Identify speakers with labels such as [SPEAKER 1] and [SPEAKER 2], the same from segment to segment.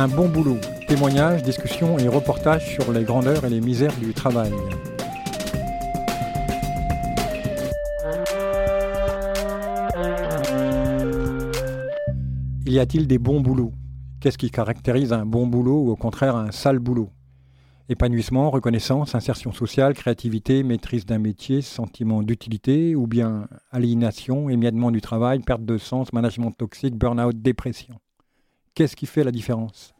[SPEAKER 1] Un bon boulot. Témoignages, discussions et reportages sur les grandeurs et les misères du travail. Y a-t-il des bons boulots? Qu'est-ce qui caractérise un bon boulot ou au contraire un sale boulot? Épanouissement, reconnaissance, insertion sociale, créativité, maîtrise d'un métier, sentiment d'utilité ou bien aliénation, émiettement du travail, perte de sens, management toxique, burn-out, dépression? Qu'est-ce qui fait la différence?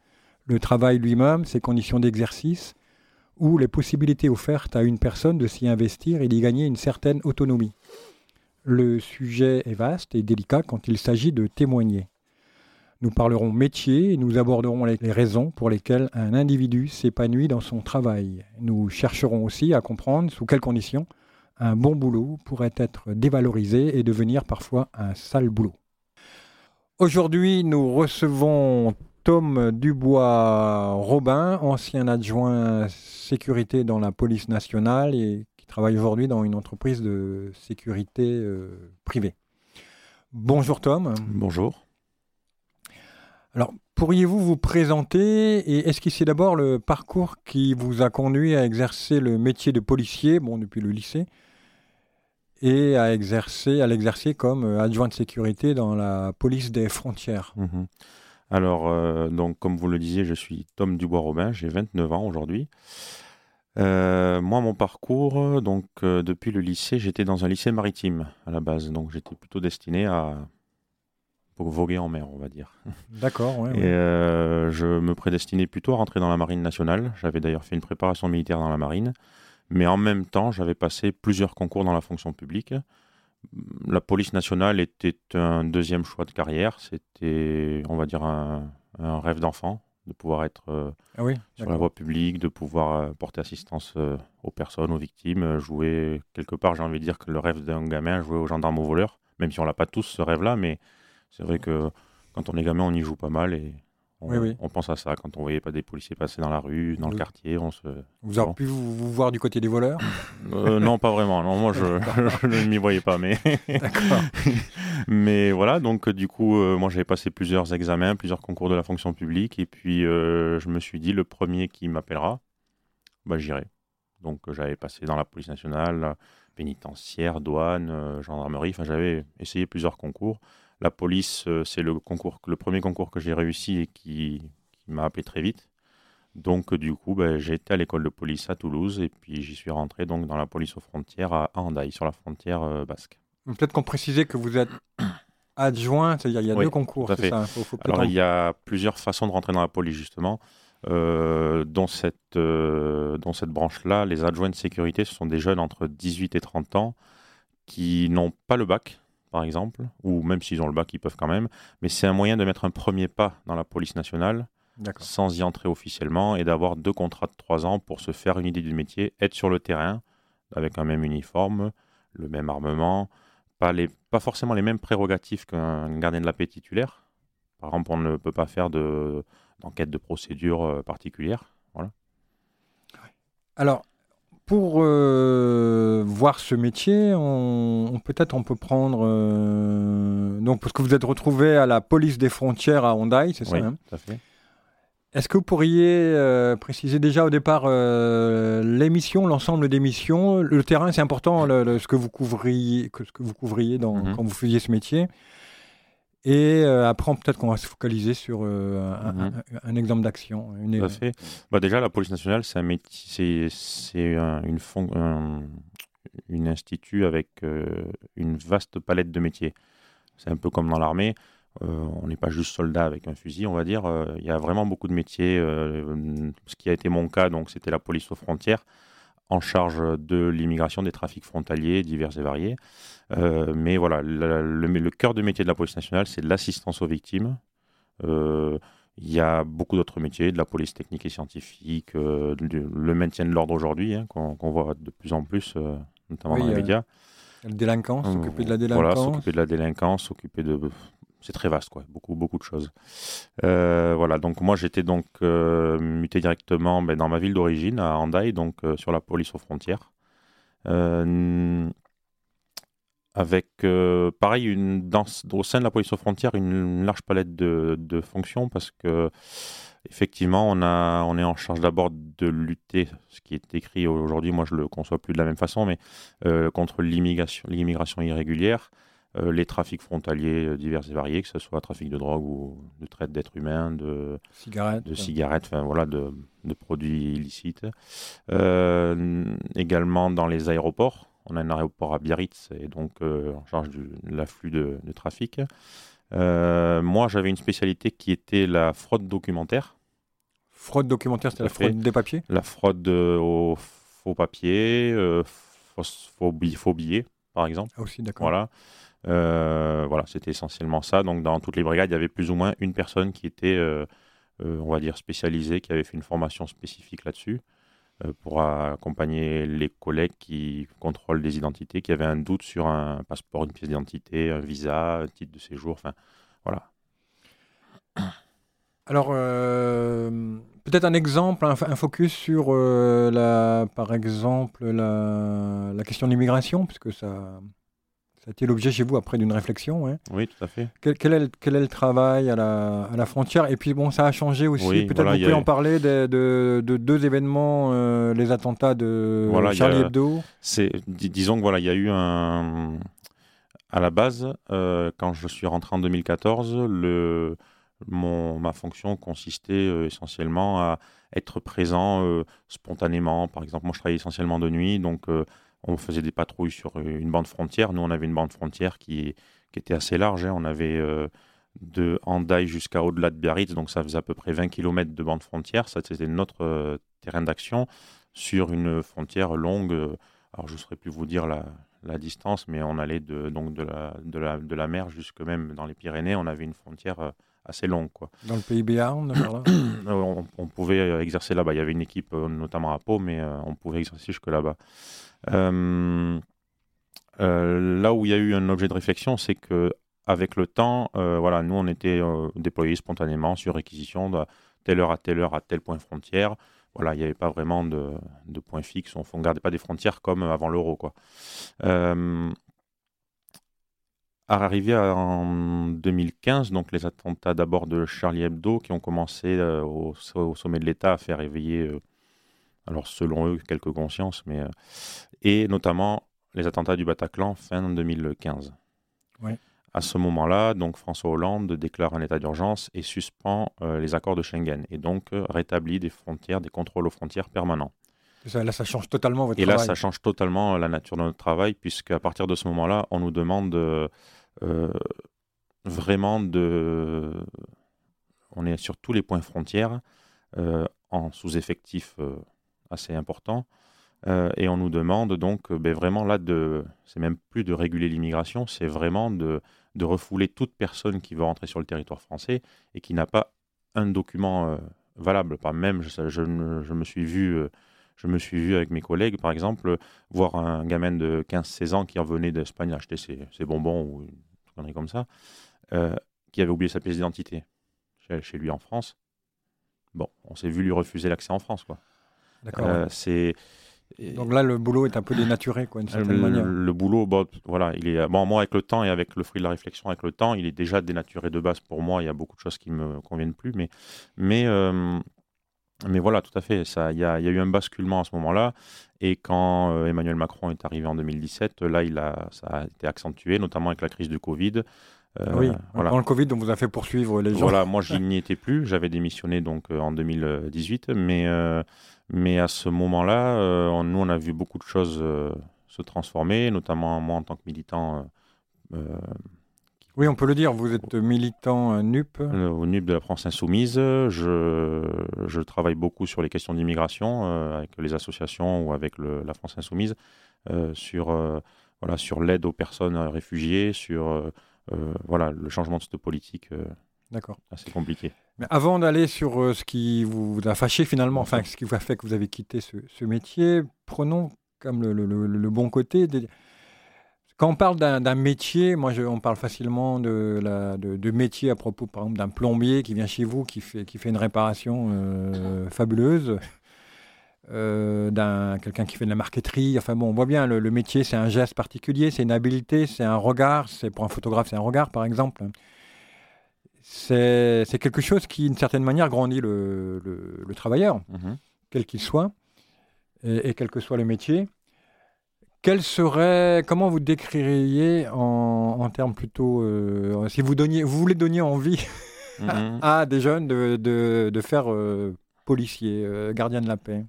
[SPEAKER 1] Le travail lui-même, ses conditions d'exercice ou les possibilités offertes à une personne de s'y investir et d'y gagner une certaine autonomie. Le sujet est vaste et délicat quand il s'agit de témoigner. Nous parlerons métier et nous aborderons les, raisons pour lesquelles un individu s'épanouit dans son travail. Nous chercherons aussi à comprendre sous quelles conditions un bon boulot pourrait être dévalorisé et devenir parfois un sale boulot. Aujourd'hui, nous recevons Tom Dubois-Robin, ancien adjoint sécurité dans la police nationale et qui travaille aujourd'hui dans une entreprise de sécurité euh, privée. Bonjour Tom.
[SPEAKER 2] Bonjour.
[SPEAKER 1] Alors, pourriez-vous vous présenter et esquisser d'abord le parcours qui vous a conduit à exercer le métier de policier, bon, depuis le lycée, et à exercer, à l'exercer comme euh, adjoint de sécurité dans la police des frontières?
[SPEAKER 2] Mhm. Alors, euh, donc, comme vous le disiez, je suis Tom Dubois-Robin, j'ai 29 ans aujourd'hui. Euh, moi, mon parcours, donc depuis le lycée, j'étais dans un lycée maritime à la base, donc j'étais plutôt destiné à voguer en mer, on va dire.
[SPEAKER 1] D'accord.
[SPEAKER 2] et euh, je me prédestinais plutôt à rentrer dans la marine nationale. J'avais d'ailleurs fait une préparation militaire dans la marine, mais en même temps, j'avais passé plusieurs concours dans la fonction publique. La police nationale était un deuxième choix de carrière. C'était, on va dire, un, rêve d'enfant de pouvoir être euh,
[SPEAKER 1] ah oui,
[SPEAKER 2] sur la voie publique, de pouvoir euh, porter assistance aux personnes, aux victimes, jouer quelque part, j'ai envie de dire que le rêve d'un gamin, jouer aux gendarmes, aux voleurs, même si on l'a pas tous ce rêve-là, mais c'est vrai que quand on est gamin, on y joue pas mal et on, pense à ça quand on voyait pas des policiers passer dans la rue, dans le quartier. On se...
[SPEAKER 1] Vous avez pu vous, voir du côté des voleurs
[SPEAKER 2] euh, Non, pas vraiment. Non, moi, je, ne m'y voyais pas. Mais... mais voilà, donc du coup, euh, moi, j'avais passé plusieurs examens, plusieurs concours de la fonction publique. Et puis, euh, je me suis dit, le premier qui m'appellera, bah, j'irai. Donc, j'avais passé dans la police nationale, pénitentiaire, douane, gendarmerie. Enfin, j'avais essayé plusieurs concours. La police, euh, c'est le, concours, le premier concours que j'ai réussi et qui, m'a appelé très vite. Donc, du coup, ben, j'ai été à l'école de police à Toulouse et puis j'y suis rentré donc dans la police aux frontières à Handaï, sur la frontière euh, basque.
[SPEAKER 1] Peut-être qu'on précisait que vous êtes adjoint, c'est-à-dire il y a deux concours.
[SPEAKER 2] c'est Ça Alors, il y a plusieurs façons de rentrer dans la police, justement. Euh, dans cette, dans cette branche-là, les adjoints de sécurité, ce sont des jeunes entre 18 et 30 ans qui n'ont pas le bac, par exemple, ou même s'ils ont le bac, ils peuvent quand même. Mais c'est un moyen de mettre un premier pas dans la police nationale sans y entrer officiellement et d'avoir deux contrats de trois ans pour se faire une idée du métier, être sur le terrain avec un même uniforme, le même armement, pas, les, pas forcément les mêmes prérogatives qu'un gardien de la paix titulaire. Par exemple, on ne peut pas faire d'enquête de, procédure euh, particulière. Voilà.
[SPEAKER 1] Alors, pour euh, voir ce métier, on, peut-être on peut prendre euh, donc parce que vous êtes retrouvé à la police des frontières à Hondaï, c'est ça
[SPEAKER 2] Oui, hein tout à fait.
[SPEAKER 1] Est-ce que vous pourriez euh, préciser déjà au départ l'émission, l'ensemble des missions Le terrain, c'est important, ce que vous couvriez, ce que vous couvriez dans, mhm. quand vous faisiez ce métier. Et euh, après, peut-être qu'on va se focaliser sur euh, mhm. un, exemple d'action.
[SPEAKER 2] Fait. Bah, déjà, la police nationale, c'est un métier, c'est une, un, une institut avec euh, une vaste palette de métiers. C'est un peu comme dans l'armée. on n'est pas juste soldat avec un fusil, on va dire. Il y a vraiment beaucoup de métiers. ce qui a été mon cas, donc, c'était la police aux frontières en charge de l'immigration, des trafics frontaliers divers et variés. Euh, mais voilà, le, cœur de métier de la police nationale, c'est l'assistance aux victimes. Euh, il y a beaucoup d'autres métiers, de la police technique et scientifique, euh, le maintien de l'ordre aujourd'hui, hein, qu'on voit de plus en plus, notamment dans les médias.
[SPEAKER 1] La délinquance, s'occuper de la délinquance. Voilà,
[SPEAKER 2] s'occuper de la délinquance, s'occuper de c'est très vaste, quoi. Beaucoup, beaucoup de choses. Euh, voilà, donc moi j'étais donc euh, muté directement ben, dans ma ville d'origine, à Handaï, donc euh, sur la police aux frontières. avec, pareil, une, au sein de la police aux frontières, une, large palette de, fonctions parce que effectivement, on, a, on est en charge d'abord de lutter, ce qui est écrit aujourd'hui, moi je le conçois plus de la même façon, mais contre l'immigration irrégulière, les trafics frontaliers divers et variés, que ce soit trafic de drogue ou de traite d'êtres humains, de
[SPEAKER 1] cigarettes,
[SPEAKER 2] de, cigarettes, enfin, voilà, de, de produits illicites. également dans les aéroports, on a un aéroport à Biarritz et donc euh, en charge de l'afflux de, trafic. Euh, moi, j'avais une spécialité qui était la fraude documentaire.
[SPEAKER 1] Fraude documentaire, c'est la fraude des papiers?
[SPEAKER 2] La fraude euh, aux faux papiers, faux, faux, billets, par exemple.
[SPEAKER 1] Ah aussi, d'accord.
[SPEAKER 2] Voilà. Voilà, c'était essentiellement ça. Donc, dans toutes les brigades, il y avait plus ou moins une personne qui était, on va dire, spécialisée, qui avait fait une formation spécifique là-dessus. Euh, pour accompagner les collègues qui contrôlent des identités, qui avaient un doute sur un passeport, une pièce d'identité, un visa, un titre de séjour, enfin voilà.
[SPEAKER 1] Alors, euh, peut-être un exemple, un, focus sur, euh, la, par exemple, la, la question de l'immigration, puisque ça, ça a été l'objet chez vous après d'une réflexion. Hein.
[SPEAKER 2] Oui, tout à fait.
[SPEAKER 1] Quel, quel, est le, quel, est le, travail à la, à la, frontière? Et puis, bon, ça a changé aussi. Peut-être vous pouvez en parler de, de, de deux événements, euh, les attentats de Charlie Hebdo.
[SPEAKER 2] Disons que voilà, il y a eu un. À la base, euh, quand je suis rentré en 2014, le, mon, ma fonction consistait euh, essentiellement à être présent spontanément. Par exemple, moi, je travaillais essentiellement de nuit, donc on faisait des patrouilles sur une bande frontière. Nous, on avait une bande frontière qui, qui était assez large. Hein. On avait euh, de Handaï jusqu'à au-delà de Biarritz, donc ça faisait à peu près 20 km de bande frontière. Ça, c'était notre euh, terrain d'action sur une frontière longue. Euh, alors, je ne saurais plus vous dire la, distance, mais on allait de, donc de, la, de, la, de la mer jusque même dans les Pyrénées. On avait une frontière assez longue. Quoi.
[SPEAKER 1] Dans le pays Béarn
[SPEAKER 2] on, on, pouvait exercer là-bas. Il y avait une équipe, notamment à Pau, mais on pouvait exercer jusque là-bas. Euh, euh, là où il y a eu un objet de réflexion, c'est que avec le temps, euh, voilà, nous on était déployés spontanément sur réquisition de telle heure à telle heure à tel point frontière. Voilà, il n'y avait pas vraiment de, de point fixe. On ne gardait pas des frontières comme avant l'euro, quoi. Arrivé en 2015, donc les attentats d'abord de Charlie Hebdo qui ont commencé au, sommet de l'État à faire éveiller alors selon eux, quelques consciences, mais euh, et notamment les attentats du Bataclan fin 2015. À ce moment-là, donc François Hollande déclare un état d'urgence et suspend euh, les accords de Schengen et donc euh, rétablit des frontières, des contrôles aux frontières permanents.
[SPEAKER 1] là, ça change totalement votre
[SPEAKER 2] et
[SPEAKER 1] travail.
[SPEAKER 2] Et là, ça change totalement la nature de notre travail, puisqu'à partir de ce moment-là, on nous demande vraiment de. On est sur tous les points frontières, en sous-effectif assez important. Euh, et on nous demande donc euh, ben, vraiment là de, c'est même plus de réguler l'immigration, c'est vraiment de, de, refouler toute personne qui veut rentrer sur le territoire français et qui n'a pas un document euh, valable. Pas même, je, je, me suis vu, je me suis vu avec mes collègues, par exemple, voir un gamin de 15-16 ans qui revenait d'Espagne acheter ses, bonbons ou une connerie comme ça, qui avait oublié sa pièce d'identité chez, chez lui en France. Bon, on s'est vu lui refuser l'accès en France, quoi.
[SPEAKER 1] Euh, c'est donc là, le boulot est un peu dénaturé, quoi, d'une certaine
[SPEAKER 2] le,
[SPEAKER 1] manière.
[SPEAKER 2] Le boulot, bon, voilà, il est bon, moi avec le temps et avec le fruit de la réflexion, avec le temps, il est déjà dénaturé de base pour moi. Il y a beaucoup de choses qui me conviennent plus, mais mais euh, mais voilà, tout à fait. Ça, il y, a, il y a eu un basculement à ce moment-là. Et quand euh, Emmanuel Macron est arrivé en 2017, là, il a, ça a été accentué, notamment avec la crise du Covid.
[SPEAKER 1] oui, voilà. le Covid, on vous a fait poursuivre les gens.
[SPEAKER 2] Voilà, moi, je n'y étais plus. J'avais démissionné donc en 2018, mais mais à ce moment-là, euh, nous, on a vu beaucoup de choses euh, se transformer, notamment moi en tant que militant.
[SPEAKER 1] Euh, oui, on peut le dire, vous êtes militant NUP.
[SPEAKER 2] au NUP de la France Insoumise. Je, je travaille beaucoup sur les questions d'immigration avec les associations ou avec le, la France Insoumise, sur, voilà, sur l'aide aux personnes réfugiées, sur voilà, le changement de cette politique.
[SPEAKER 1] D'accord.
[SPEAKER 2] Assez compliqué.
[SPEAKER 1] Mais avant d'aller sur euh, ce qui vous a fâché finalement, enfin ce qui vous a fait que vous avez quitté ce, métier, prenons comme le, bon côté. Quand on parle d'un métier, moi je, on parle facilement de, la, de, métier à propos par exemple d'un plombier qui vient chez vous, qui fait, qui fait une réparation euh, fabuleuse. Euh, d'un quelqu'un qui fait de la marqueterie. Enfin bon, on voit bien, le, le métier, c'est un geste particulier, c'est une habileté, c'est un regard. C'est pour un photographe, c'est un regard, par exemple c'est quelque chose qui, d'une certaine manière, grandit le, le, travailleur,
[SPEAKER 2] Mhm.
[SPEAKER 1] quel qu'il soit, et, et quel que soit le métier. Quel serait, comment vous décririez en, en termes plutôt, euh, si vous donniez, vous voulez donner envie
[SPEAKER 2] Mhm.
[SPEAKER 1] à des jeunes de, de, de faire euh, policier, euh, gardien de la paix?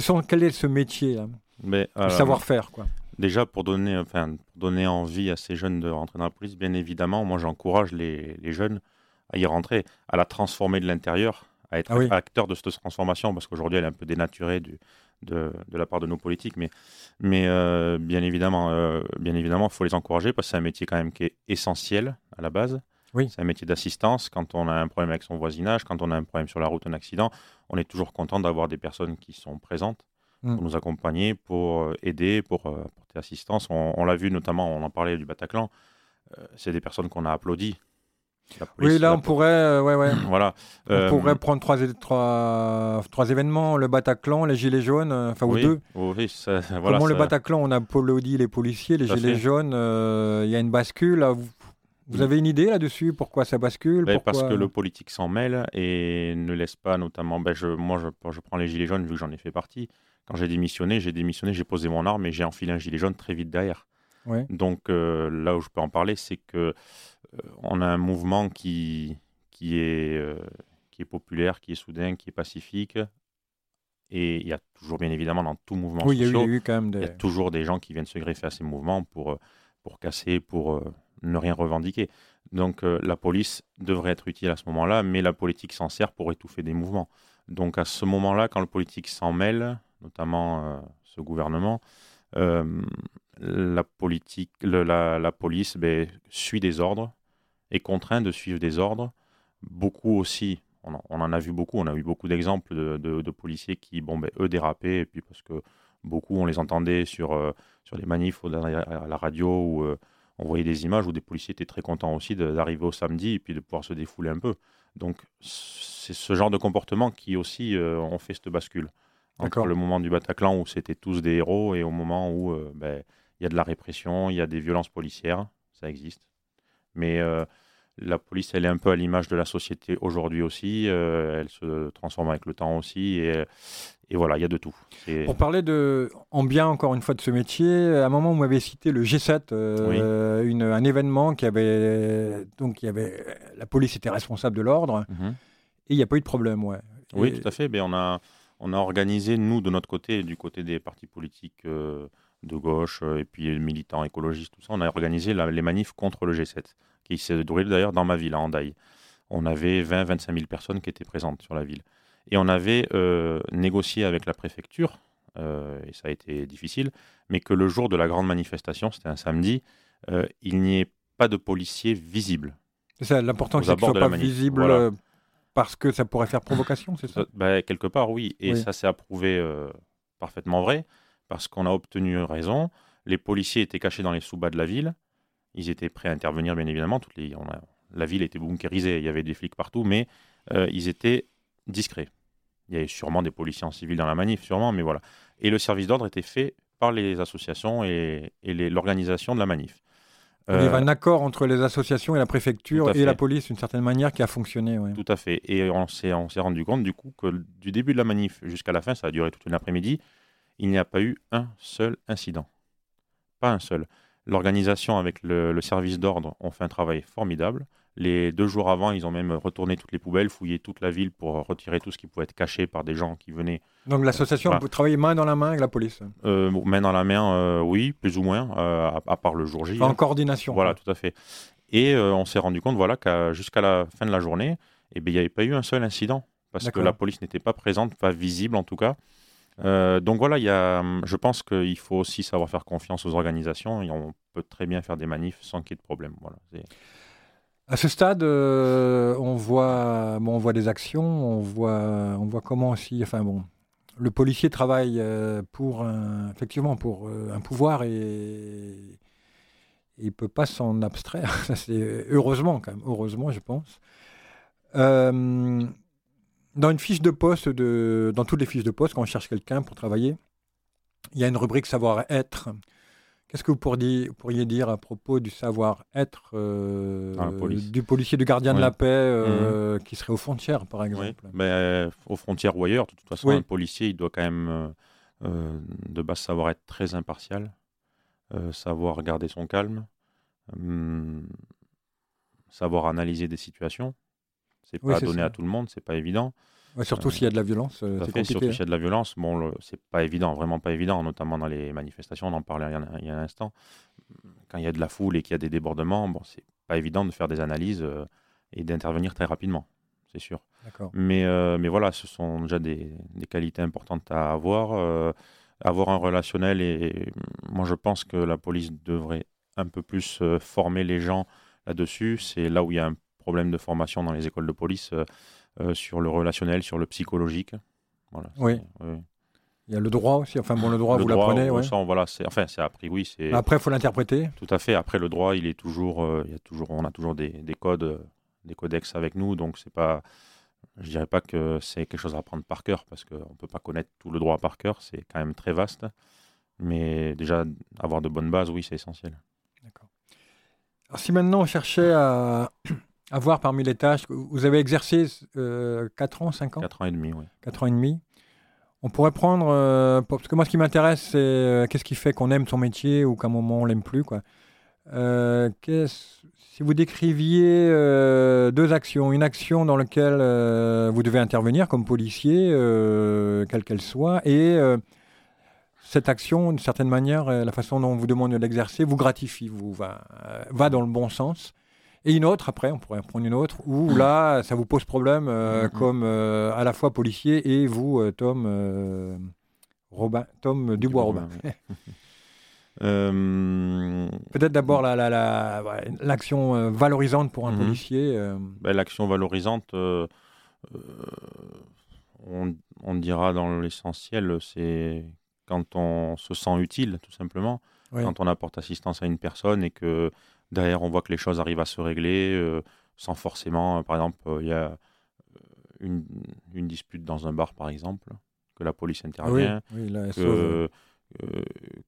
[SPEAKER 1] Sont, quel est ce métier, là
[SPEAKER 2] Mais,
[SPEAKER 1] le
[SPEAKER 2] euh,
[SPEAKER 1] savoir-faire, quoi.
[SPEAKER 2] Déjà, pour donner, enfin, pour donner envie à ces jeunes de rentrer dans la police, bien évidemment, moi j'encourage les, les jeunes à y rentrer, à la transformer de l'intérieur, à être
[SPEAKER 1] Ah oui.
[SPEAKER 2] acteur de cette transformation, parce qu'aujourd'hui elle est un peu dénaturée du, de, de la part de nos politiques, mais, mais euh, bien évidemment, euh, bien évidemment, il faut les encourager parce que c'est un métier quand même qui est essentiel à la base.
[SPEAKER 1] Oui.
[SPEAKER 2] C'est un métier d'assistance. Quand on a un problème avec son voisinage, quand on a un problème sur la route, un accident, on est toujours content d'avoir des personnes qui sont présentes
[SPEAKER 1] Mm.
[SPEAKER 2] pour nous accompagner, pour euh, aider, pour euh, apporter assistance. On, on l'a vu notamment, on en parlait du Bataclan, euh, c'est des personnes qu'on a applaudi. La police,
[SPEAKER 1] Oui, là,
[SPEAKER 2] la-
[SPEAKER 1] on pourrait, euh, ouais, ouais.
[SPEAKER 2] Voilà.
[SPEAKER 1] On
[SPEAKER 2] Euh,
[SPEAKER 1] pourrait prendre trois, trois, trois événements, le Bataclan, les Gilets jaunes, euh, enfin,
[SPEAKER 2] oui,
[SPEAKER 1] ou deux.
[SPEAKER 2] oui, ça- voilà,
[SPEAKER 1] Comment le Bataclan, on a applaudi les policiers, les Gilets
[SPEAKER 2] fait.
[SPEAKER 1] jaunes, il y a une bascule. là, vous, vous
[SPEAKER 2] Mm.
[SPEAKER 1] avez une idée là-dessus Pourquoi ça bascule
[SPEAKER 2] Ben,
[SPEAKER 1] Pourquoi...
[SPEAKER 2] Parce que le politique s'en mêle et ne laisse pas notamment. Ben, je, moi, je, je prends les gilets jaunes vu que j'en ai fait partie. Quand j'ai démissionné, j'ai démissionné, j'ai posé mon arme et j'ai enfilé un gilet jaune très vite derrière.
[SPEAKER 1] Ouais.
[SPEAKER 2] Donc euh, là où je peux en parler, c'est que euh, on a un mouvement qui, qui, est, euh, qui est populaire, qui est soudain, qui est pacifique. Et il y a toujours, bien évidemment, dans tout mouvement
[SPEAKER 1] Oui, il y, a il y
[SPEAKER 2] social,
[SPEAKER 1] a eu quand même
[SPEAKER 2] il y a
[SPEAKER 1] des.
[SPEAKER 2] toujours des gens qui viennent se greffer à ces mouvements pour, pour casser, pour ne rien revendiquer. Donc la police devrait être utile à ce moment-là, mais la politique s'en sert pour étouffer des mouvements. Donc à ce moment-là, quand le politique s'en mêle, notamment euh, ce gouvernement, euh, la, politique, la, police ben, suit des ordres, est contrainte de suivre des ordres. Beaucoup aussi, on en, a vu beaucoup, on a eu beaucoup d'exemples de, policiers qui, bon, ben, eux, dérapaient, et puis parce que beaucoup, on les entendait sur, euh, sur les manifs à la, radio, euh, on voyait des images où des policiers étaient très contents aussi d'arriver au samedi et puis de pouvoir se défouler un peu. Donc, c'est ce genre de comportement qui aussi ont fait cette bascule. Entre le moment du Bataclan où c'était tous des héros et au moment où euh, ben, il y a de la répression, il y a des violences policières, ça existe. Mais euh, la police, elle est un peu à l'image de la société aujourd'hui aussi. euh, elle se transforme avec le temps aussi. Et, et voilà, il y a de tout.
[SPEAKER 1] Pour parler de, en bien encore une fois de ce métier, à un moment vous m'avez cité le G7, euh, une- un événement qui avait donc il y avait la police était responsable de l'ordre
[SPEAKER 2] Mhm.
[SPEAKER 1] et il n'y a pas eu de problème, ouais.
[SPEAKER 2] Oui,
[SPEAKER 1] Et-
[SPEAKER 2] tout à fait. Ben, on, a, on a organisé, nous, de notre côté, du côté des partis politiques euh, de gauche euh, et puis militants écologistes, tout ça, on a organisé la- les manifs contre le G7, qui s'est déroulé d'ailleurs dans ma ville, à Hendaye. On avait 20-25 000 personnes qui étaient présentes sur la ville. Et on avait euh, négocié avec la préfecture, euh, et ça a été difficile, mais que le jour de la grande manifestation, c'était un samedi, il n'y ait pas de policiers visibles.
[SPEAKER 1] C'est l'important c'est qu'il ne
[SPEAKER 2] la
[SPEAKER 1] pas
[SPEAKER 2] manif,
[SPEAKER 1] visible
[SPEAKER 2] voilà.
[SPEAKER 1] Euh, parce que ça pourrait faire provocation, c'est ça
[SPEAKER 2] Ça- bah, quelque part, oui. Et
[SPEAKER 1] Oui.
[SPEAKER 2] ça s'est approuvé euh, parfaitement vrai, parce qu'on a obtenu raison. Les policiers étaient cachés dans les sous-bas de la ville. Ils étaient prêts à intervenir, bien évidemment. Toutes les, on a- la ville était bunkérisée, il y avait des flics partout, mais euh, ils étaient discrets. Il y avait sûrement des policiers en civil dans la manif, sûrement, mais voilà. Et le service d'ordre était fait par les associations et, et les- l'organisation de la manif.
[SPEAKER 1] Il y avait un accord entre les associations et la préfecture et la police d'une certaine manière qui a fonctionné. ouais.
[SPEAKER 2] Tout à fait. Et on s'est, on s'est rendu compte du coup que du début de la manif jusqu'à la fin, ça a duré toute une après-midi, il n'y a pas eu un seul incident. Pas un seul. L'organisation avec le, le service d'ordre ont fait un travail formidable. Les deux jours avant, ils ont même retourné toutes les poubelles, fouillé toute la ville pour retirer tout ce qui pouvait être caché par des gens qui venaient
[SPEAKER 1] Donc l'association
[SPEAKER 2] Voilà.
[SPEAKER 1] peut travailler main dans la main avec la police,
[SPEAKER 2] euh, main dans la main, euh, oui, plus ou moins, euh, à, à part le jour J.
[SPEAKER 1] Enfin,
[SPEAKER 2] hein.
[SPEAKER 1] en coordination.
[SPEAKER 2] Voilà,
[SPEAKER 1] quoi.
[SPEAKER 2] tout à fait. Et on s'est rendu compte voilà, qu'à jusqu'à la fin de la journée, eh ben, il n'y avait pas eu un seul incident, parce que la police n'était pas présente, pas visible en tout cas. Donc voilà, il y a, hum, je pense qu'il faut aussi savoir faire confiance aux organisations et on peut très bien faire des manifs sans qu'il y ait de problème. Voilà,
[SPEAKER 1] À ce stade, on voit, bon, on voit des actions, on voit, on voit comment aussi, enfin bon, le policier travaille euh, pour un, effectivement pour euh, un pouvoir et, il peut pas s'en abstraire. C'est heureusement quand même, heureusement je pense. Euh, dans une fiche de poste, de, dans toutes les fiches de poste, quand on cherche quelqu'un pour travailler, il y a une rubrique savoir-être Qu'est-ce que vous pourriez, dire à propos du savoir-être euh, du policier, du gardien de la paix euh, mhm. qui serait aux frontières, par exemple?
[SPEAKER 2] oui. ben, Aux frontières ou ailleurs, de toute façon, un policier, il doit quand même euh, de base savoir être très impartial, savoir garder son calme, hum, savoir analyser des situations. C'est pas donné à tout le monde, c'est pas évident
[SPEAKER 1] surtout s'il y a de la violence, euh, c'est
[SPEAKER 2] Surtout s'il y a de la violence, bon, c'est pas évident, vraiment pas évident, notamment dans les manifestations, on en parlait il y a, un instant. Quand il y a de la foule et qu'il y a des débordements, bon, c'est pas évident de faire des analyses euh, et d'intervenir très rapidement, c'est sûr. Mais, euh, mais voilà, ce sont déjà des, qualités importantes à avoir. avoir un relationnel, et moi je pense que la police devrait un peu plus former les gens là-dessus. C'est là où il y a un problème de formation dans les écoles de police. Euh, sur le relationnel, sur le psychologique.
[SPEAKER 1] Voilà, oui. Il y a le droit aussi. Enfin, bon, le droit, vous l'apprenez. Ouais.
[SPEAKER 2] voilà, c'est, enfin, c'est appris, oui. C'est...
[SPEAKER 1] Après, il faut l'interpréter.
[SPEAKER 2] Tout à fait. Après, le droit, il est toujours, euh, il y a toujours, on a toujours des, des codes, des codex avec nous. Donc, c'est pas, je dirais pas que c'est quelque chose à apprendre par cœur, parce qu'on ne peut pas connaître tout le droit par cœur. C'est quand même très vaste. Mais déjà, avoir de bonnes bases, oui, c'est essentiel. D'accord.
[SPEAKER 1] Alors, si maintenant on cherchait à avoir parmi les tâches. Vous avez exercé euh, 4 ans, 5 ans?
[SPEAKER 2] 4 ans et demi, oui.
[SPEAKER 1] 4 ans et demi. On pourrait prendre. Euh, parce que moi, ce qui m'intéresse, c'est euh, qu'est-ce qui fait qu'on aime son métier ou qu'à un moment on l'aime plus. Quoi. Euh, si vous décriviez deux actions, une action dans laquelle vous devez intervenir comme policier, quelle qu'elle soit, et cette action, d'une certaine manière, la façon dont on vous demande de l'exercer, vous gratifie, vous va, va dans le bon sens. Et une autre, après, on pourrait prendre une autre, où là, ça vous pose problème, euh, mm-hmm. comme euh, à la fois policier et vous, euh, Tom, Robin, Tom Dubois-Robin. Peut-être d'abord l'action la, la, valorisante pour un mm-hmm. policier.
[SPEAKER 2] Ben, l'action valorisante, on, on, dira dans l'essentiel, c'est quand on se sent utile, tout simplement. Quand on apporte assistance à une personne et que Derrière, on voit que les choses arrivent à se régler euh, sans forcément, euh, par exemple, euh, il y a une, dispute dans un bar, par exemple, que la police intervient, que,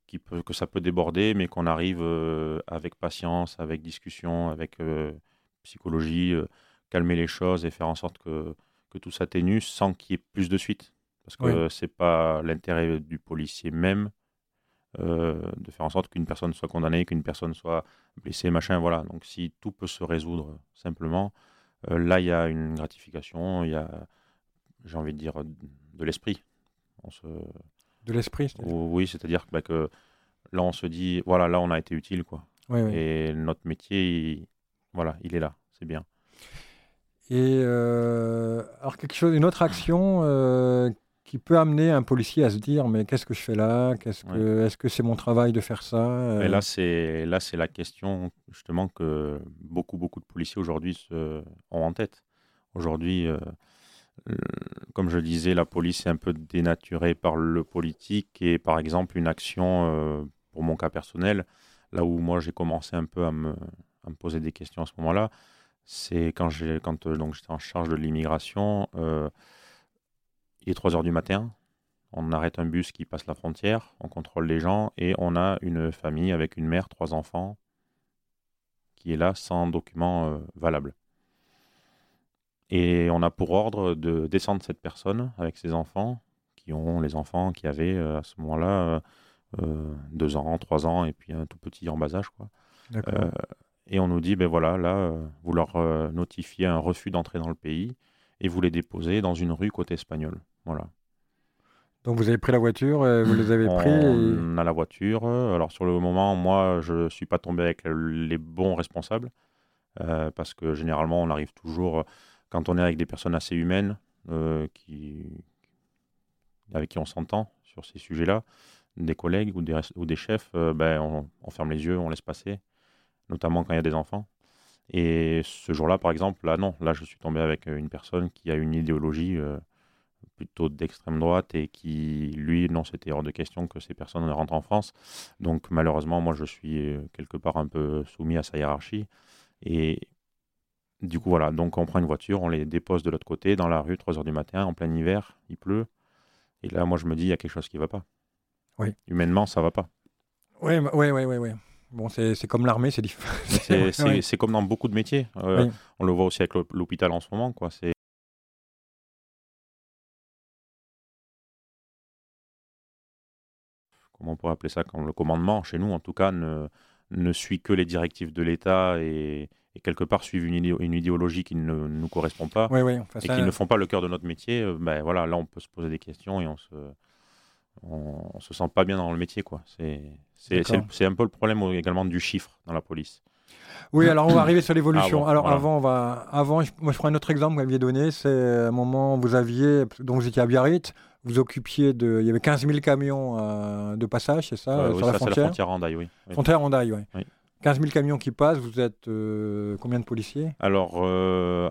[SPEAKER 2] qui peut, que ça peut déborder, mais qu'on arrive avec patience, avec discussion, avec psychologie, calmer les choses et faire en sorte que, que tout s'atténue sans qu'il y ait plus de suite. Parce que ce n'est pas l'intérêt du policier même de faire en sorte qu'une personne soit condamnée, qu'une personne soit blessée, machin, voilà. Donc si tout peut se résoudre simplement, euh, là il y a une gratification, il y a, j'ai envie de dire, de l'esprit.
[SPEAKER 1] On se... De l'esprit
[SPEAKER 2] Oui, c'est-à-dire bah, que là on se dit, voilà, là on a été utile, quoi. Et notre métier, voilà, il est là, c'est bien.
[SPEAKER 1] Et euh, alors quelque chose, une autre action qui peut amener un policier à se dire mais qu'est-ce que je fais là? Qu'est-ce que est-ce que c'est mon travail de faire ça?
[SPEAKER 2] Et là c'est là c'est la question justement que beaucoup beaucoup de policiers aujourd'hui ont en tête. Aujourd'hui euh, comme je disais la police est un peu dénaturée par le politique et par exemple une action euh, pour mon cas personnel là où moi j'ai commencé un peu à me, à me, poser des questions à ce moment-là c'est quand j'ai quand euh, donc j'étais en charge de l'immigration il est 3 heures du matin, on arrête un bus qui passe la frontière, on contrôle les gens et on a une famille avec une mère, trois enfants qui est là sans document euh, valable. Et on a pour ordre de descendre cette personne avec ses enfants, qui ont les enfants qui avaient euh, à ce moment-là euh, deux ans, trois ans et puis un tout petit en bas âge. Quoi. et on nous dit, ben voilà, là, vous leur notifiez un refus d'entrée dans le pays et vous les déposez dans une rue côté espagnol. Voilà.
[SPEAKER 1] Donc vous avez pris la voiture, et vous les avez pris
[SPEAKER 2] On a la voiture. Alors sur le moment, moi, je ne suis pas tombé avec les bons responsables, euh, parce que généralement, on arrive toujours, quand on est avec des personnes assez humaines, euh, qui, avec qui on s'entend sur ces sujets-là, des collègues ou des, ou des chefs, euh, ben, on, on, ferme les yeux, on laisse passer, notamment quand il y a des enfants. Et ce jour-là, par exemple, là, non, là, je suis tombé avec une personne qui a une idéologie plutôt d'extrême droite et qui, lui, non, c'était hors de question que ces personnes rentrent en France. Donc malheureusement, moi, je suis euh, quelque part un peu soumis à sa hiérarchie. Et du coup, voilà, donc on prend une voiture, on les dépose de l'autre côté, dans la rue, 3 heures du matin, en plein hiver, il pleut. Et là, moi, je me dis, il y a quelque chose qui ne va pas. Oui. Humainement, ça ne va pas.
[SPEAKER 1] Oui, oui, oui, oui. Ouais. Bon, c'est comme l'armée, c'est différent.
[SPEAKER 2] C'est comme dans beaucoup de métiers. Euh, on le voit aussi avec l'hôpital en ce moment. Quoi. Comment on pourrait appeler ça, quand le commandement, chez nous en tout cas, ne, ne suit que les directives de l'État et, quelque part suivent une, une, idéologie qui ne nous correspond pas et qui ne font pas le cœur de notre métier, euh, ben voilà, là on peut se poser des questions et on se, on, se sent pas bien dans le métier. quoi. C'est un peu le problème également du chiffre dans la police.
[SPEAKER 1] Oui, alors on va arriver sur l'évolution. Ah alors avant, on va, avant, moi je prends un autre exemple que vous m'aviez donné, c'est un moment où vous aviez, donc vous étiez à Biarritz, vous occupiez de, il y avait 15 000 camions euh, de passage, c'est ça,
[SPEAKER 2] euh, sur la frontière. la frontière Randaille, oui.
[SPEAKER 1] Frontière Randaille, oui. 15 000 camions qui passent, vous êtes euh, combien de policiers?
[SPEAKER 2] Alors,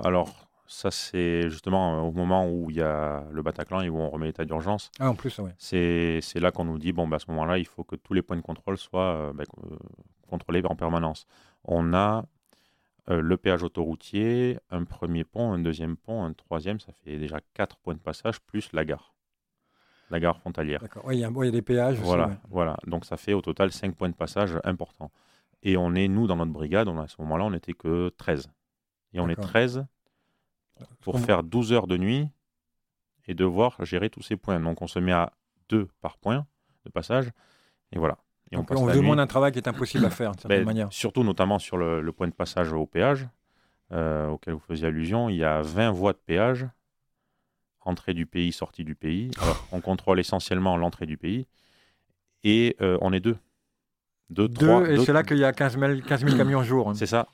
[SPEAKER 2] alors ça c'est justement au moment où il y a le Bataclan et où on remet l'état d'urgence.
[SPEAKER 1] Ah, en plus, oui.
[SPEAKER 2] C'est là qu'on nous dit, bon, bah, à ce moment-là, il faut que tous les points de contrôle soient bah, contrôlés en permanence. On a le péage autoroutier, un premier pont, un deuxième pont, un troisième, ça fait déjà quatre points de passage, plus la gare la gare frontalière.
[SPEAKER 1] Oui, il y, a des péages.
[SPEAKER 2] Voilà, voilà. Donc ça fait au total 5 points de passage importants. Et on est, nous, dans notre brigade, on, à ce moment-là, on n'était que 13. Et on est 13 pour faire 12 heures de nuit et devoir gérer tous ces points. Donc on se met à 2 par point de passage. Et voilà. Et
[SPEAKER 1] on, demande un travail qui est impossible à faire, de certaine ben, manière.
[SPEAKER 2] Surtout, notamment sur le, point de passage au péage, euh, auquel vous faisiez allusion. Il y a 20 voies de péage entrée du pays, sortie du pays. on contrôle essentiellement l'entrée du pays. Et euh, on est deux.
[SPEAKER 1] Deux, trois, et c'est là qu'il y a 15 000, 15 000 camions jour. Hein.
[SPEAKER 2] C'est ça.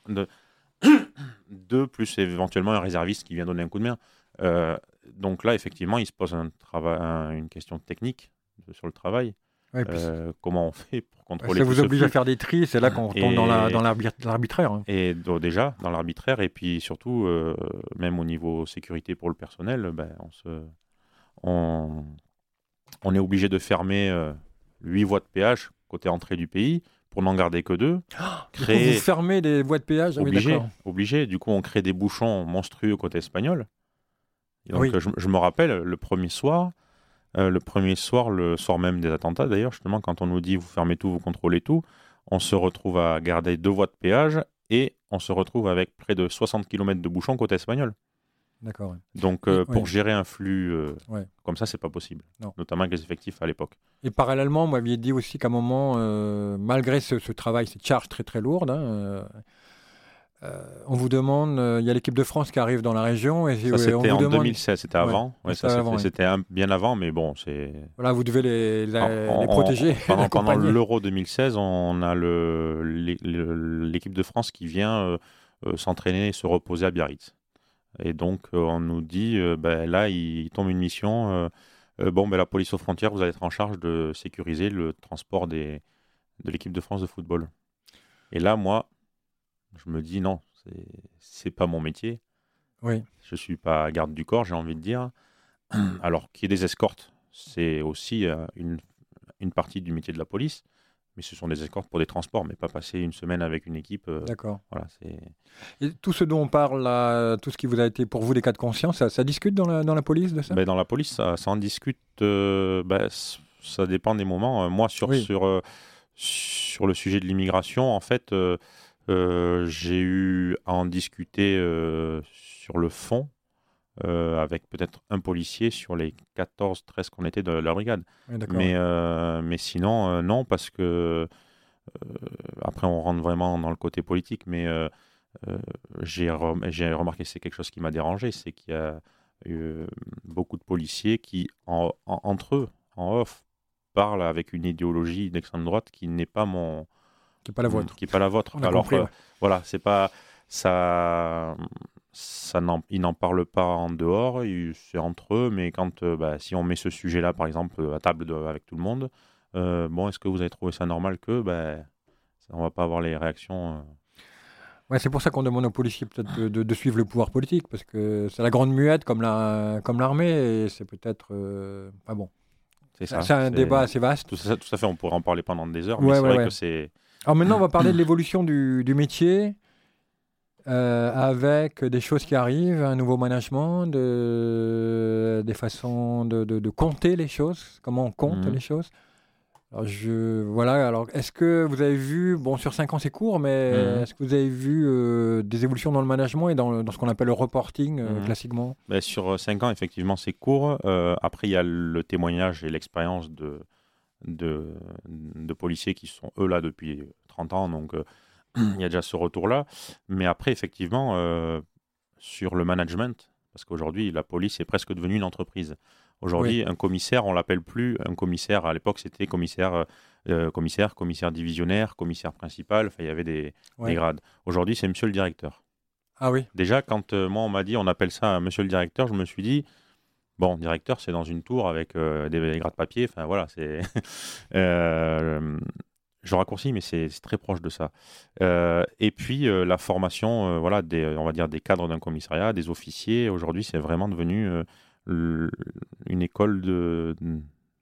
[SPEAKER 2] Deux, plus éventuellement un réserviste qui vient donner un coup de main. Euh, donc là, effectivement, il se pose un une question technique sur le travail. Euh, comment on fait pour contrôler
[SPEAKER 1] Ça vous oblige à faire des tris, c'est là qu'on tombe dans l'arbitraire. Hein.
[SPEAKER 2] Et déjà, dans l'arbitraire, et puis surtout, euh, même au niveau sécurité pour le personnel, ben, on, se, on, on, est obligé de fermer euh, 8 voies de péage côté entrée du pays pour n'en garder que deux.
[SPEAKER 1] Oh, créer... Vous fermez des voies de péage
[SPEAKER 2] ah obligé, obligé. Du coup, on crée des bouchons monstrueux côté espagnol. donc, je, je, me rappelle, le premier soir, euh, le premier soir, le soir même des attentats d'ailleurs, justement, quand on nous dit vous fermez tout, vous contrôlez tout, on se retrouve à garder deux voies de péage et on se retrouve avec près de 60 km de bouchons côté espagnol.
[SPEAKER 1] D'accord.
[SPEAKER 2] Donc, euh, pour gérer un flux euh, comme ça, c'est pas possible. Notamment avec les effectifs à l'époque.
[SPEAKER 1] Et parallèlement, vous m'aviez dit aussi qu'à un moment, malgré ce, travail, cette charge très très lourde, hein, euh, on vous demande, euh, il y a l'équipe de France qui arrive dans la région. Et,
[SPEAKER 2] ça, c'était en 2016, c'était avant. c'était bien avant, mais bon, c'est.
[SPEAKER 1] Voilà, vous devez les, les, protéger.
[SPEAKER 2] pendant, l'Euro 2016, on a l'équipe de France qui vient euh, s'entraîner et se reposer à Biarritz. Et donc, on nous dit, ben, là, il tombe une mission. bon, ben, la police aux frontières, vous allez être en charge de sécuriser le transport des, de l'équipe de France de football. Et là, moi, je me dis non, c'est pas mon métier.
[SPEAKER 1] Oui.
[SPEAKER 2] Je suis pas garde du corps, j'ai envie de dire. Alors qu'il y ait des escortes, c'est aussi euh, une, une, partie du métier de la police, mais ce sont des escortes pour des transports, mais pas passer une semaine avec une équipe. Euh,
[SPEAKER 1] D'accord.
[SPEAKER 2] Voilà,
[SPEAKER 1] Et tout ce dont on parle, là, tout ce qui vous a été pour vous des cas de conscience, ça, discute dans la, dans la police de ça?
[SPEAKER 2] Ben, Dans la police, ça, en discute. Euh, ben, ça dépend des moments. Moi, sur, sur, sur le sujet de l'immigration, en fait euh, j'ai eu à en discuter euh, sur le fond euh, avec peut-être un policier sur les 14, 13 qu'on était de la brigade. mais, mais sinon, non, parce que après, on rentre vraiment dans le côté politique, mais j'ai remarqué, c'est quelque chose qui m'a dérangé, c'est qu'il y a eu beaucoup de policiers qui, entre eux, en off, parlent avec une idéologie d'extrême droite qui n'est pas mon,
[SPEAKER 1] qui n'est pas la vôtre.
[SPEAKER 2] Qui est pas la vôtre. Alors, euh, voilà, c'est pas ça. Ça ils n'en parlent pas en dehors, c'est entre eux, mais quand, euh, bah, si on met ce sujet-là, par exemple, à table avec tout le monde, euh, bon, est-ce que vous avez trouvé ça normal que, bah, on va pas avoir les réactions
[SPEAKER 1] Ouais, c'est pour ça qu'on demande aux policiers peut-être de, suivre le pouvoir politique, parce que c'est la grande muette comme la comme l'armée, et c'est peut-être pas bon. C'est un débat assez vaste.
[SPEAKER 2] Tout, ça, tout à fait, on pourrait en parler pendant des heures, mais c'est vrai que c'est
[SPEAKER 1] alors maintenant, on va parler de l'évolution du, métier euh, avec des choses qui arrivent, un nouveau management, de, des façons de, compter les choses, comment on compte mhm. les choses. Alors, je, voilà, alors est-ce que vous avez vu, bon sur 5 ans c'est court, mais
[SPEAKER 2] Mhm.
[SPEAKER 1] est-ce que vous avez vu euh, des évolutions dans le management et dans, le- dans ce qu'on appelle le reporting euh,
[SPEAKER 2] Mhm.
[SPEAKER 1] classiquement?
[SPEAKER 2] Ben, sur 5 ans, effectivement, c'est court. Euh, après, il y a le témoignage et l'expérience de, de, de policiers qui sont, eux, là depuis 30 ans. Donc, il y a déjà ce retour-là. Mais après, effectivement, euh, sur le management, parce qu'aujourd'hui, la police est presque devenue une entreprise. Aujourd'hui, un commissaire, on l'appelle plus un commissaire. À l'époque, c'était commissaire, euh, commissaire, commissaire divisionnaire, commissaire principal. Enfin, il y avait des,
[SPEAKER 1] Ouais.
[SPEAKER 2] des grades. Aujourd'hui, c'est monsieur le directeur.
[SPEAKER 1] Ah oui,
[SPEAKER 2] Déjà, quand euh, moi, on m'a dit on appelle ça monsieur le directeur, je me suis dit, bon, directeur, c'est dans une tour avec euh, des, des gras de papier. Enfin, voilà, c'est. Euh, je raccourcis, mais c'est très proche de ça. Euh, et puis, euh, la formation, euh, voilà, des, on va dire des cadres d'un commissariat, des officiers, aujourd'hui, c'est vraiment devenu le- une école de,
[SPEAKER 1] de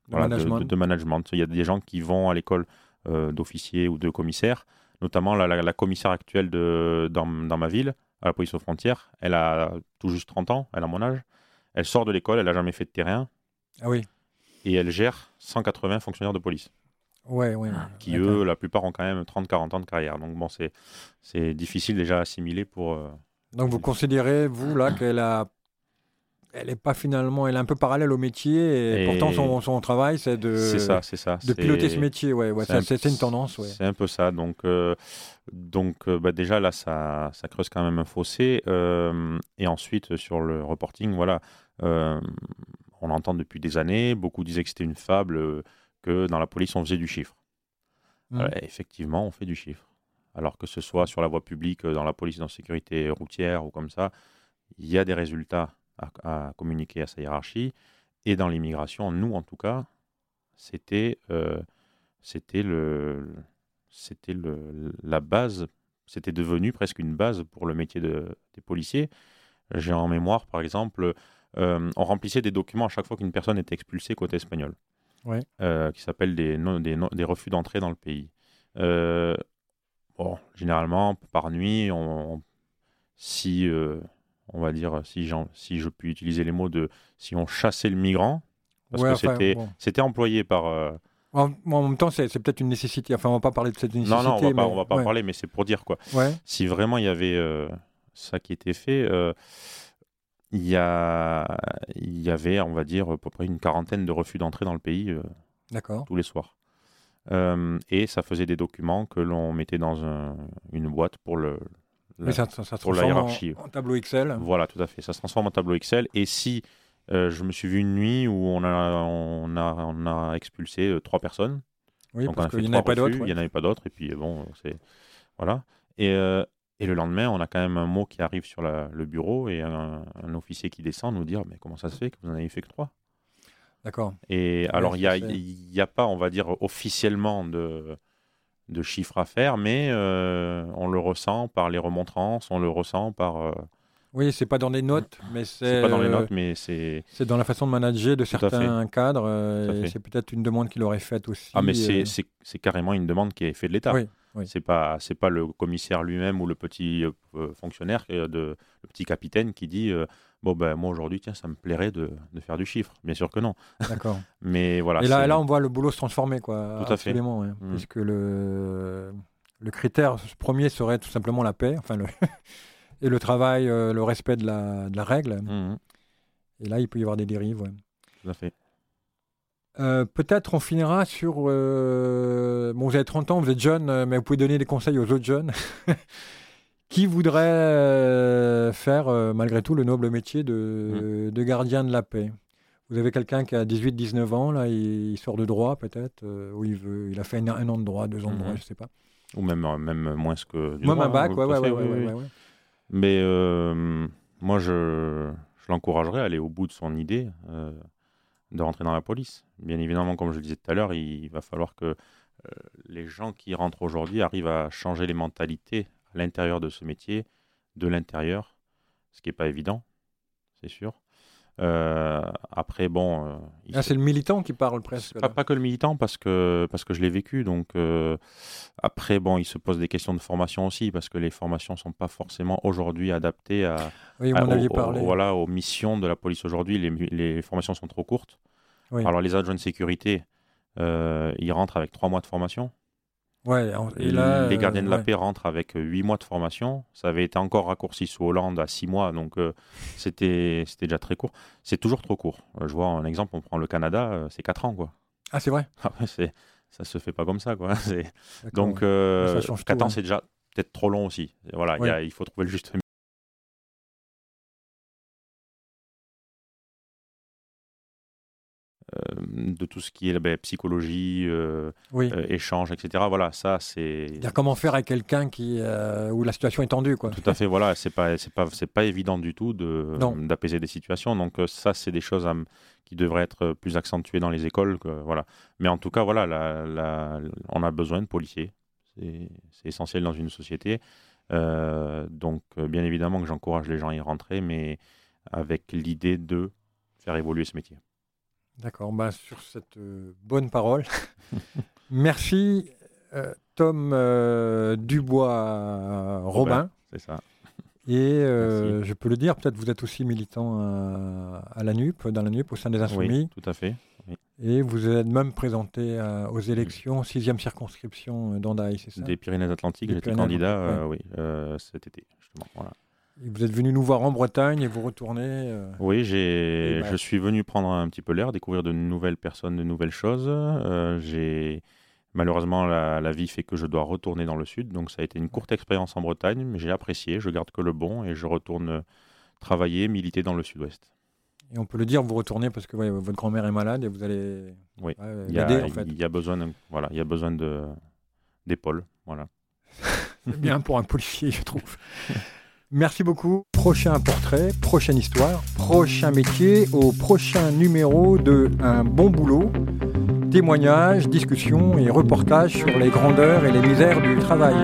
[SPEAKER 2] voilà, de-
[SPEAKER 1] management.
[SPEAKER 2] de- de management. Il y a des gens qui vont à l'école d'officiers ou de commissaires, notamment la, la- la commissaire actuelle de, dans, dans ma ville, à la police aux frontières. Elle a tout juste 30 ans, elle a mon âge. Elle sort de l'école, elle n'a jamais fait de terrain
[SPEAKER 1] Ah oui,
[SPEAKER 2] et elle gère 180 fonctionnaires de police,
[SPEAKER 1] ouais, ouais.
[SPEAKER 2] qui
[SPEAKER 1] d'accord.
[SPEAKER 2] eux, la plupart ont quand même 30-40 ans de carrière. Donc bon, c'est c'est difficile déjà à assimiler pour. euh,
[SPEAKER 1] Donc vous considérez, vous, là, qu'elle a... Elle est pas finalement, elle est un peu parallèle au métier et,
[SPEAKER 2] Et-
[SPEAKER 1] pourtant son, son travail c'est de,
[SPEAKER 2] c'est ça, c'est ça.
[SPEAKER 1] De piloter ce métier, ouais, ouais,
[SPEAKER 2] c'est
[SPEAKER 1] ça,
[SPEAKER 2] un-
[SPEAKER 1] une tendance, ouais.
[SPEAKER 2] C'est un peu ça. Donc, euh, donc euh, bah, déjà là, ça, ça creuse quand même un fossé. Euh, et ensuite, sur le reporting, voilà, on entend depuis des années. Beaucoup disaient que c'était une fable, que dans la police, on faisait du chiffre.
[SPEAKER 1] Mhm.
[SPEAKER 2] Euh, effectivement, on fait du chiffre. Alors que ce soit sur la voie publique, euh, dans la police, dans la sécurité routière ou comme ça, il y a des résultats à, à communiquer à sa hiérarchie. Et dans l'immigration, nous en tout cas, c'était euh, c'était le c'était le, la base, c'était devenu presque une base pour le métier de, des policiers. J'ai en mémoire, par exemple, euh, on remplissait des documents à chaque fois qu'une personne était expulsée côté espagnol,
[SPEAKER 1] Ouais.
[SPEAKER 2] euh, qui s'appellent des, des, refus d'entrée dans le pays. Euh, bon, généralement, par nuit, on, si, euh, on va dire, si, je puis utiliser les mots de si on chassait le migrant, parce
[SPEAKER 1] Ouais,
[SPEAKER 2] que
[SPEAKER 1] enfin,
[SPEAKER 2] c'était
[SPEAKER 1] bon.
[SPEAKER 2] c'était employé par.
[SPEAKER 1] En, en même temps, c'est c'est peut-être une nécessité. Enfin, on va pas parler de cette nécessité.
[SPEAKER 2] non, non, on va pas, on va pas
[SPEAKER 1] ouais.
[SPEAKER 2] parler, mais c'est pour dire quoi. Si vraiment il y avait ça qui était fait, il y, a, il y avait, on va dire, à peu près une quarantaine de refus d'entrée dans le pays euh, tous les soirs. Euh, et ça faisait des documents que l'on mettait dans un- une boîte pour le. la-
[SPEAKER 1] ça, ça,
[SPEAKER 2] pour la
[SPEAKER 1] transforme
[SPEAKER 2] hiérarchie.
[SPEAKER 1] En, tableau Excel.
[SPEAKER 2] Voilà, tout à fait. Ça se transforme en tableau Excel. Et si euh, je me suis vu une nuit où on a, on a, on a expulsé trois personnes,
[SPEAKER 1] Oui,
[SPEAKER 2] donc
[SPEAKER 1] parce qu'il n'y en avait pas d'autres.
[SPEAKER 2] il n'y en avait pas d'autres. Et puis bon, c'est voilà. Et, euh, et le lendemain, on a quand même un mot qui arrive sur la- le bureau et un, un officier qui descend nous dire mais comment ça se fait que vous n'en avez fait que trois?
[SPEAKER 1] D'accord.
[SPEAKER 2] Et alors il n'y a, pas, on va dire officiellement de de chiffres à faire, mais euh, on le ressent par les remontrances, on le ressent par. euh,
[SPEAKER 1] Oui, c'est pas dans les notes, mais c'est.
[SPEAKER 2] pas dans les
[SPEAKER 1] euh,
[SPEAKER 2] notes, mais c'est.
[SPEAKER 1] C'est dans la façon de manager de
[SPEAKER 2] Tout
[SPEAKER 1] certains cadres. euh, c'est peut-être une demande qu'il aurait faite aussi.
[SPEAKER 2] Ah, mais c'est
[SPEAKER 1] euh,
[SPEAKER 2] c'est carrément une demande qui est faite de l'État.
[SPEAKER 1] Oui, oui.
[SPEAKER 2] C'est pas c'est pas le commissaire lui-même ou le petit euh, euh, fonctionnaire, euh, de, le petit capitaine qui dit euh, bon ben moi aujourd'hui tiens ça me plairait de, de faire du chiffre. Bien sûr que non.
[SPEAKER 1] D'accord.
[SPEAKER 2] Mais voilà.
[SPEAKER 1] et là, là, on voit le boulot se transformer, quoi.
[SPEAKER 2] Tout à fait.
[SPEAKER 1] Absolument, ouais.
[SPEAKER 2] Mm.
[SPEAKER 1] Puisque le, le critère premier serait tout simplement la paix, enfin le et le travail, le respect de la, de la règle.
[SPEAKER 2] Mhm,
[SPEAKER 1] Et là, il peut y avoir des dérives. ouais.
[SPEAKER 2] tout à fait.
[SPEAKER 1] Euh, Peut-être on finira sur. euh, Bon, vous avez 30 ans, vous êtes jeune, euh, mais vous pouvez donner des conseils aux autres jeunes qui voudraient euh, faire, malgré tout, le noble métier
[SPEAKER 2] Mm.
[SPEAKER 1] de, de gardien de la paix? Vous avez quelqu'un qui a 18-19 ans, là, il, il sort de droit peut-être, ou il, veut, il a fait un, un an de droit, deux ans de droit,
[SPEAKER 2] Mhm.
[SPEAKER 1] je sais pas.
[SPEAKER 2] Ou même même moins que du
[SPEAKER 1] Moi,
[SPEAKER 2] droit,
[SPEAKER 1] un bac, ouais, ouais, ouais,
[SPEAKER 2] oui,
[SPEAKER 1] ouais.
[SPEAKER 2] Mais moi, je, je l'encouragerais à aller au bout de son idée de rentrer dans la police. Bien évidemment, comme je disais tout à l'heure, il va falloir que euh, les gens qui rentrent aujourd'hui arrivent à changer les mentalités à l'intérieur de ce métier, de l'intérieur, ce qui n'est pas évident, c'est sûr. Euh, après, bon, euh, il
[SPEAKER 1] Ah, c'est le militant qui parle presque.
[SPEAKER 2] pas, que le militant parce que, parce que je l'ai vécu. Donc euh, après, bon, il se pose des questions de formation aussi parce que les formations sont pas forcément aujourd'hui adaptées à,
[SPEAKER 1] Oui, parlé.
[SPEAKER 2] voilà, aux missions de la police aujourd'hui. Les, les formations sont trop courtes.
[SPEAKER 1] Oui.
[SPEAKER 2] Alors les adjoints de sécurité, ils rentrent avec trois mois de formation.
[SPEAKER 1] Ouais,
[SPEAKER 2] et là, les gardiens de la paix rentrent avec 8 mois de formation. Ça avait été encore raccourci sous Hollande à 6 mois, donc c'était c'était déjà très court. C'est toujours trop court. je vois un exemple, on prend le Canada, c'est 4 ans. Quoi.
[SPEAKER 1] Ah, c'est vrai
[SPEAKER 2] ah, Ça se fait pas comme ça. Quoi. Donc, 4 ans, c'est déjà peut-être trop long aussi. Voilà, il faut trouver le juste de tout ce qui est ben, psychologie, euh, euh, échange, etc. Voilà, ça c'est.
[SPEAKER 1] Comment faire avec quelqu'un qui où la situation est tendue, quoi.
[SPEAKER 2] Tout à fait. Voilà, c'est pas c'est pas c'est pas évident du tout de d'apaiser des situations. Donc ça, c'est des choses qui devraient être plus accentuées dans les écoles. Que, voilà. Mais en tout cas, voilà, la, on a besoin de policiers. C'est essentiel dans une société. donc, bien évidemment que j'encourage les gens à y rentrer, mais avec l'idée de faire évoluer ce métier.
[SPEAKER 1] D'accord, bah, sur cette euh, bonne parole, merci euh, Tom euh, Dubois-Robin.
[SPEAKER 2] C'est ça.
[SPEAKER 1] Et je peux le dire, peut-être vous êtes aussi militant à, la NUP, dans la NUP, au sein des Insoumis.
[SPEAKER 2] Oui, tout à fait.
[SPEAKER 1] Et vous êtes même présenté aux élections, sixième circonscription d'Andaï, c'est ça?
[SPEAKER 2] Des Pyrénées-Atlantiques, j'étais candidat oui, cet été, justement. Voilà
[SPEAKER 1] vous êtes venu nous voir en Bretagne et vous retournez. Euh,
[SPEAKER 2] oui, j'ai, bah, je suis venu prendre un petit peu l'air, découvrir de nouvelles personnes, de nouvelles choses. Euh, j'ai malheureusement la, vie fait que je dois retourner dans le sud, donc ça a été une courte expérience en Bretagne, mais j'ai apprécié. Je garde que le bon et je retourne travailler, militer dans le sud-ouest.
[SPEAKER 1] Et on peut le dire, vous retournez parce que votre grand-mère est malade et vous allez
[SPEAKER 2] oui. en fait. Il y a besoin, de, voilà, il y a besoin de d'épaules, voilà.
[SPEAKER 1] C'est bien pour un policier, je trouve. Merci beaucoup. Prochain portrait, prochaine histoire, prochain métier, au prochain numéro de Un bon boulot. Témoignages, discussions et reportages sur les grandeurs et les misères du travail.